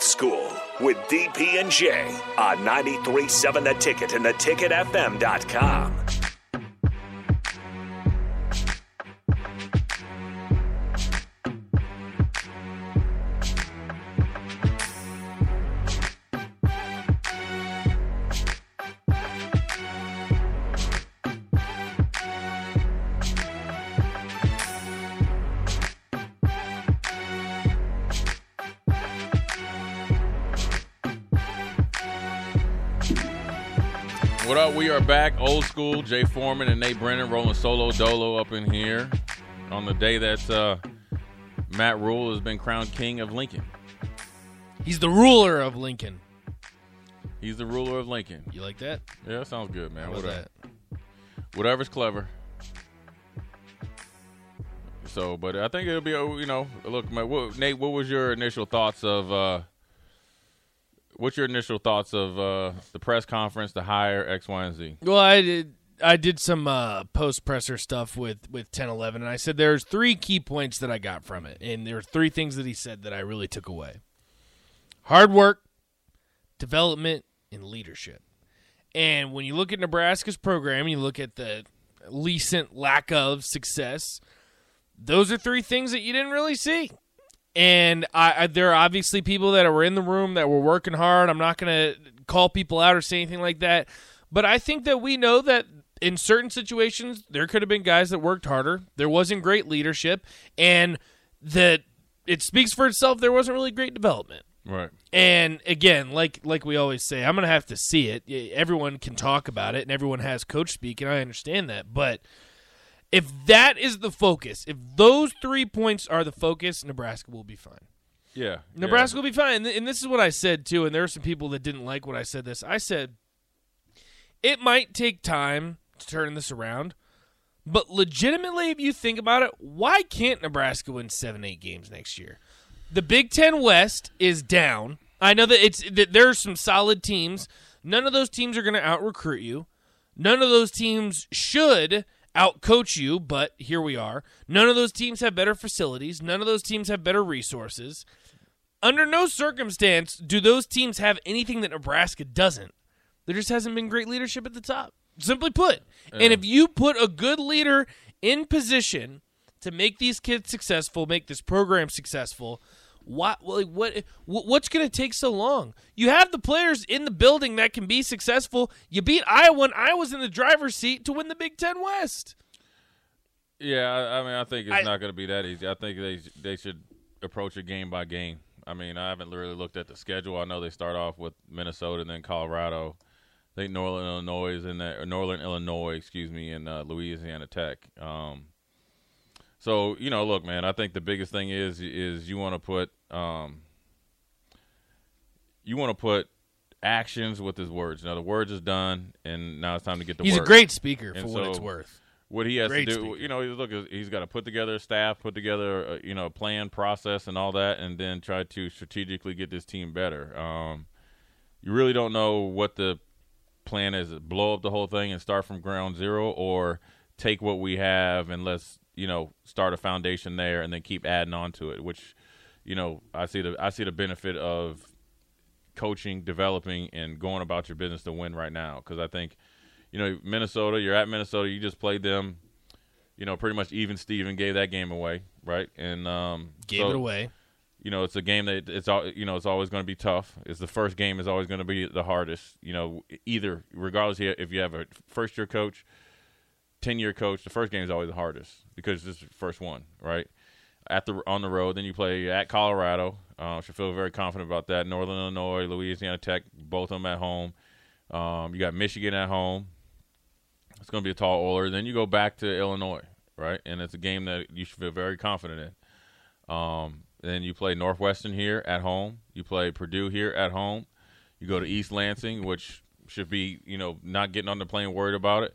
Old School with DP and J on 93.7 The Ticket and theticketfm.com. What up? We are back, old school. Jay Foreman and Nate Brennan rolling solo dolo up in here on the day that uh, Matt Rhule has been crowned king of Lincoln. He's the ruler of Lincoln. He's the ruler of Lincoln. You like that? Yeah, that sounds good, man. Whatever. that? Whatever's clever. So, but I think it'll be, a- you know, look, what, Nate, what was your initial thoughts of, uh, what's your initial thoughts of uh, the press conference, the hire, X, Y, and Z? Well, I did. I did some uh, post presser stuff with with ten eleven, and I said there's three key points that I got from it, and there are three things that he said that I really took away: hard work, development, and leadership. And when you look at Nebraska's program, you look at the recent lack of success. Those are three things that you didn't really see. And I, I, there are obviously people that were in the room that were working hard. I'm not going to call people out or say anything like that. But I think that we know that in certain situations, there could have been guys that worked harder. There wasn't great leadership. And that it speaks for itself. There wasn't really great development. Right. And again, like like we always say, I'm gonna have to see it. Everyone can talk about it, and everyone has coach speak, and I understand that. But if that is the focus, if those three points are the focus, Nebraska will be fine. Yeah. Nebraska will be fine. And, this is what I said too. And there are some people that didn't like what I said. This I said it might take time to turn this around, but legitimately, if you think about it, why can't Nebraska win seven, eight games next year? The Big Ten West is down. I know that it's that there are some solid teams. None of those teams are going to out recruit you. None of those teams should out coach you, but here we are. None of those teams have better facilities. None of those teams have better resources. Under no circumstance do those teams have anything that Nebraska doesn't. There just hasn't been great leadership at the top. Simply put. And if you put a good leader in position to make these kids successful, make this program successful, what like what what- what's going to take so long? You have the players in the building that can be successful. You beat Iowa and Iowa's in the driver's seat to win the Big 10 West. Yeah, I, I mean, I think it's I- not going to be that easy. I think they they should approach it game by game. I mean, I haven't really looked at the schedule. I know they start off with Minnesota and then Colorado. I think Northern Illinois is in there, or Northern Illinois, excuse me, and uh, Louisiana Tech. Um, so you know, look, man, I think the biggest thing is is you want to put um, you want to put actions with his words. Now the words is done, and now it's time to get the. He's a great speaker for And what it's worth. what he has Great to do. speaker. You know, he's look, he's got to put together a staff, put together, a, you know, a plan, process, and all that, and then try to strategically get this team better. Um, you really don't know what the plan is: blow up the whole thing and start from ground zero, or take what we have and let's you know start a foundation there and then keep adding on to it. Which, you know, I see the I see the benefit of coaching, developing, and going about your business to win right now. Because I think, you know, Minnesota, you're at Minnesota, you just played them, you know, pretty much even Steven gave that game away, right? And um, Gave so, it away. You know, it's a game that it's all you know, it's always going to be tough. It's the first game is always going to be the hardest. You know, either regardless if you have a first year coach, ten year coach, the first game is always the hardest because this is the first one, right? At the on the road, then you play at Colorado. Uh, should feel very confident about that. Northern Illinois, Louisiana Tech, both of them at home. Um, you got Michigan at home. It's going to be a tall order. Then you go back to Illinois, right? And it's a game that you should feel very confident in. Um, then you play Northwestern here at home. You play Purdue here at home. You go to East Lansing, which should be, you know, not getting on the plane worried about it.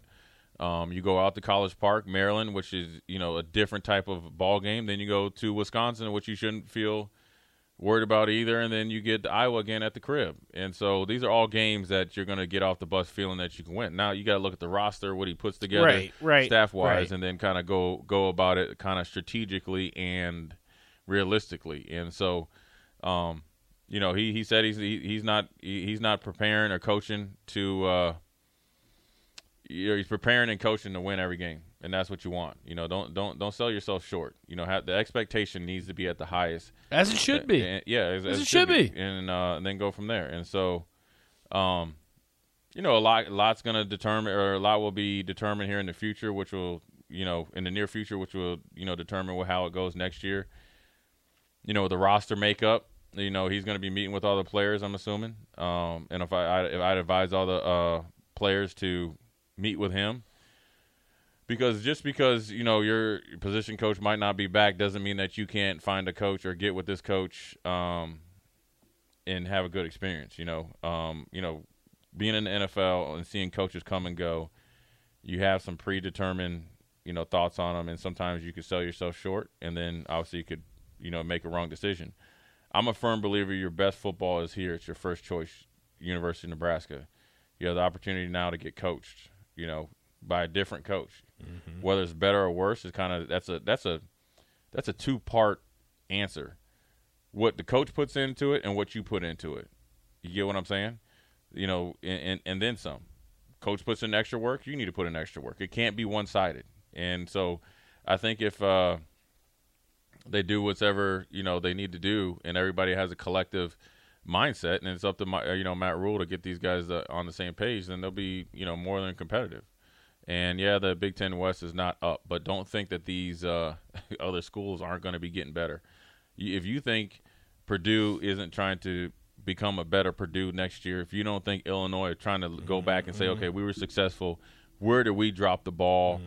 Um, you go out to College Park, Maryland, which is, you know, a different type of ball game. Then you go to Wisconsin, which you shouldn't feel worried about either. And then you get to Iowa again at the crib. And so these are all games that you're going to get off the bus feeling that you can win. Now you got to look at the roster, what he puts together, Right, right, staff wise, right. and then kind of go go about it kind of strategically and realistically. And so, um, you know, he he said he's he, he's not he, he's not preparing or coaching to. Uh, you know, he's preparing and coaching to win every game, and that's what you want. You know, don't don't don't sell yourself short. You know, have, the expectation needs to be at the highest. As it should be. And- yeah, as, As as it should be. and uh, and then go from there. And so, um, you know, a lot, a lot's going to determine, or a lot will be determined here in the future, which will, you know, in the near future, which will, you know, determine how it goes next year. You know, the roster makeup. You know, he's going to be meeting with all the players. I'm assuming. Um, and if I, I if I'd advise all the uh, players to meet with him. Because just because you know your position coach might not be back doesn't mean that you can't find a coach or get with this coach um, and have a good experience. You know, um, you know, being in the NFL and seeing coaches come and go, you have some predetermined you know thoughts on them, and sometimes you could sell yourself short, and then obviously you could you know make a wrong decision. I'm a firm believer your best football is here. It's your first choice, University of Nebraska. You have the opportunity now to get coached, you know, by a different coach. Whether it's better or worse is kind of that's a that's a that's a two part answer. What the coach puts into it and what you put into it. You get what I'm saying? You know, and and, and then some. Coach puts in extra work, you need to put in extra work. It can't be one sided. And so I think if uh they do whatever you know they need to do, and everybody has a collective mindset, and it's up to my, you know Matt Rhule to get these guys uh, on the same page, then they'll be you know more than competitive. And yeah, the Big Ten West is not up, but don't think that these uh, other schools aren't going to be getting better. If you think Purdue isn't trying to become a better Purdue next year, if you don't think Illinois are trying to go back and say, okay, we were successful, where did we drop the ball?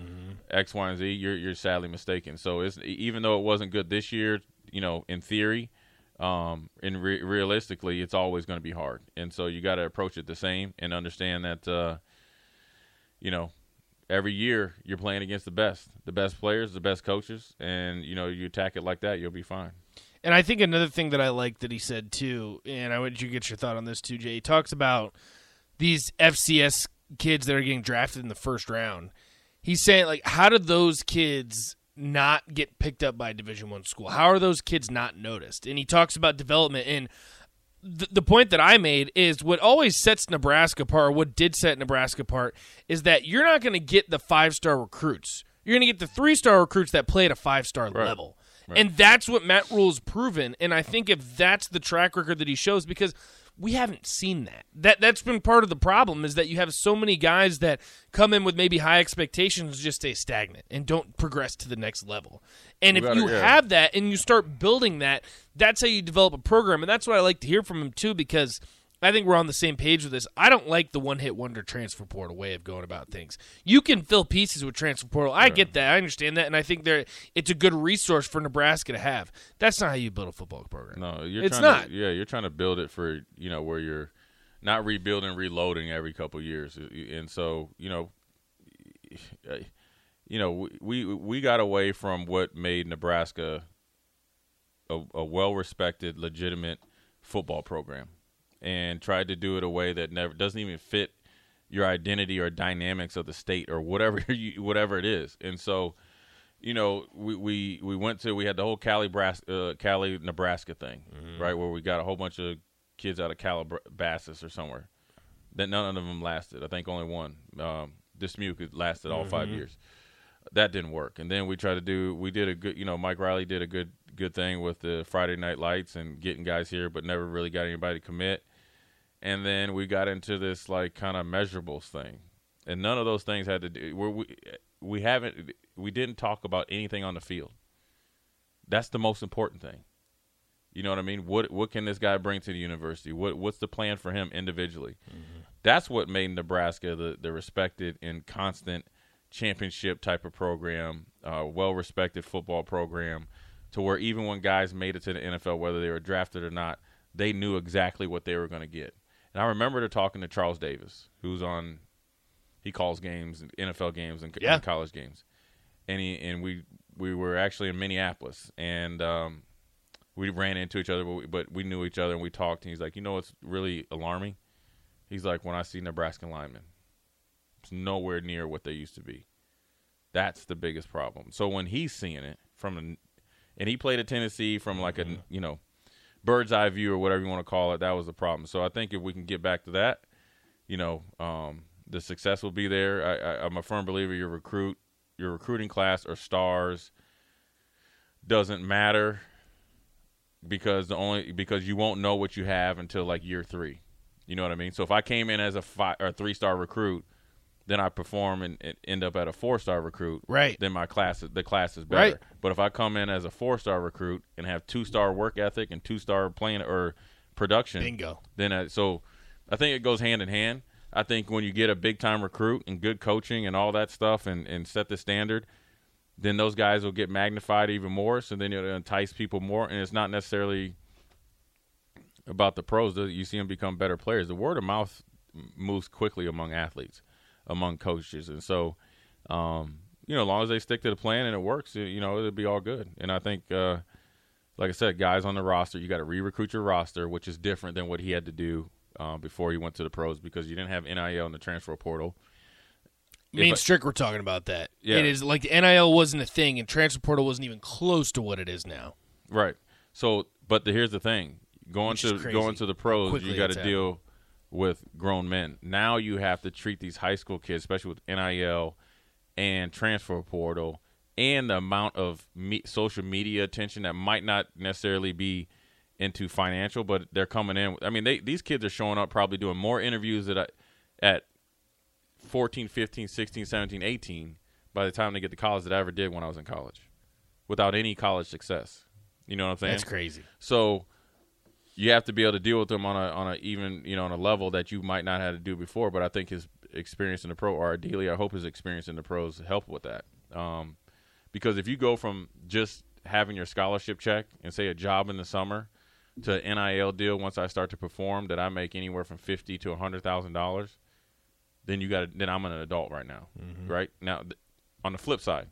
X, Y, and Z. You're you're sadly mistaken. So it's even though it wasn't good this year, you know, in theory, um, and re- realistically, it's always going to be hard. And so you got to approach it the same and understand that, uh, you know, every year you're playing against the best, the best players, the best coaches, and you know you attack it like that, you'll be fine. And I think another thing that I like that he said too, and I want you to get your thought on this too, Jay. He talks about these FCS kids that are getting drafted in the first round. He's saying like, how did those kids not get picked up by a Division One school? How are those kids not noticed? And he talks about development and. The, the point that I made is what always sets Nebraska apart, or what did set Nebraska apart, is that you're not going to get the five star recruits. You're going to get the three star recruits that play at a five star Right. level. And that's what Matt Rhule's proven. And I think if that's the track record that he shows, because we haven't seen that. That that's been part of the problem is that you have so many guys that come in with maybe high expectations just stay stagnant and don't progress to the next level. And if you have that and you start building that, that's how you develop a program. And that's what I like to hear from him too, because I think we're on the same page with this. I don't like the one hit wonder transfer portal way of going about things. You can fill pieces with transfer portal. I get that. I understand that, and I think there it's a good resource for Nebraska to have. That's not how you build a football program. No, you're It's trying not. To, yeah, you're trying to build it for you know where you're not rebuilding, reloading every couple years, and so you know, you know, we we, we got away from what made Nebraska a, a well-respected, legitimate football program, and tried to do it a way that never doesn't even fit your identity or dynamics of the state or whatever you, whatever it is, and so you know, we, we, we went to we had the whole Cali Bras- uh, Cali Nebraska thing, right, where we got a whole bunch of kids out of Calabasas or somewhere. That none of them lasted. I think only one. Um, Dismuke lasted all five years. That didn't work. And then we tried to do. We did a good. You know, Mike Riley did a good good thing with the Friday Night Lights and getting guys here, but never really got anybody to commit. And then we got into this like kind of measurables thing, and none of those things had to do. Where we we haven't we didn't talk about anything on the field. That's the most important thing. You know what I mean? What what can this guy bring to the university? What what's the plan for him individually? That's what made Nebraska the the respected and constant championship type of program, uh, well respected football program, to where even when guys made it to the NFL, whether they were drafted or not, they knew exactly what they were going to get. And I remember talking to Charles Davis, who's on, he calls games, NFL games, and, Yeah. and college games, and he and we we were actually in Minneapolis, and um, we ran into each other, but we, but we knew each other, and we talked. And he's like, you know, what's really alarming? He's like, when I see Nebraska linemen, it's nowhere near what they used to be. That's the biggest problem. So when he's seeing it from, an, and he played at Tennessee from like a you know bird's eye view or whatever you want to call it, that was the problem. So I think if we can get back to that, you know, um, the success will be there. I, I, I'm a firm believer your recruit, your recruiting class or stars doesn't matter because the only because you won't know what you have until like year three. You know what I mean? So if I came in as a five or three star recruit, then I perform and, and end up at a four star recruit. Right. Then my class the class is better. Right. But if I come in as a four star recruit and have two star work ethic and two star playing or production, Bingo. Then I, so I think it goes hand in hand. I think when you get a big time recruit and good coaching and all that stuff and, and set the standard, then those guys will get magnified even more. So then it'll entice people more. And it's not necessarily about the pros. You see them become better players. The word of mouth moves quickly among athletes, among coaches. And so, um, you know, as long as they stick to the plan and it works, you know, it'll be all good. And I think, uh, like I said, guys on the roster, you got to re recruit your roster, which is different than what he had to do uh, before he went to the pros because you didn't have NIL in the transfer portal. Me and I- Strick were talking about that. Yeah. It is like the NIL wasn't a thing, and transfer portal wasn't even close to what it is now. Right. So, but the, here's the thing: going Which to going to the pros, you got to deal with grown men. Now you have to treat these high school kids, especially with NIL and transfer portal, and the amount of me- social media attention that might not necessarily be into financial, but they're coming in. I mean, they these kids are showing up probably doing more interviews at at 14, 15, 16, 17, 18 by the time they get to college that I ever did when I was in college without any college success. You know what I'm saying? That's crazy. So you have to be able to deal with them on a on a even you know on a level that you might not have to do before. But I think his experience in the pro, or ideally, I hope his experience in the pros help with that. Um, because if you go from just having your scholarship check and say a job in the summer to an NIL deal once I start to perform that I make anywhere from fifty to a hundred thousand dollars, then you got then I'm an adult right now, right now. Th- on the flip side,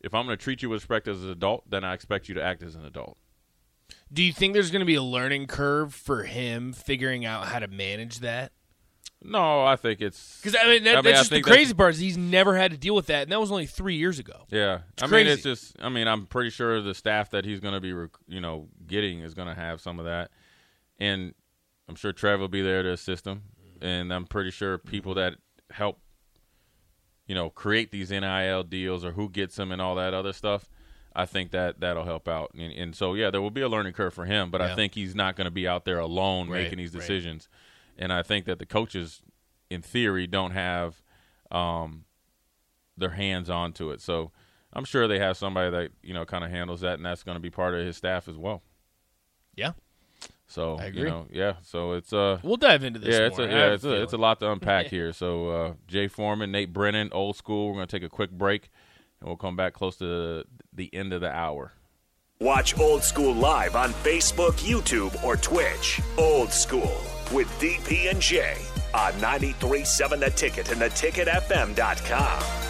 if I'm going to treat you with respect as an adult, then I expect you to act as an adult. Do you think there's going to be a learning curve for him figuring out how to manage that? No, I think it's Because I mean, that, I mean, that's I just the crazy part is he's never had to deal with that, and that was only three years ago. Yeah, I crazy. mean, it's just. I mean, I'm pretty sure the staff that he's going to be, rec- you know, getting is going to have some of that, and I'm sure Trev will be there to assist him, and I'm pretty sure mm-hmm. people that help, you know, create these NIL deals or who gets them and all that other stuff. I think that that'll help out, and, and so yeah, there will be a learning curve for him, but I think he's not going to be out there alone Right, making these right. decisions, and I think that the coaches, in theory, don't have. Um, their hands onto it. So I'm sure they have somebody that you know kind of handles that, and that's going to be part of his staff as well. Yeah, So I you agree. know, yeah. So it's uh, we'll dive into this. yeah, it's a more. I yeah, it's a it's a lot to unpack here. So uh, Jay Foreman, Nate Brennan, old school. We're going to take a quick break, and we'll come back close to the end of the hour. Watch Old School live on Facebook, YouTube, or Twitch. Old School with DP and J on 93.7 The Ticket and theticketfm.com.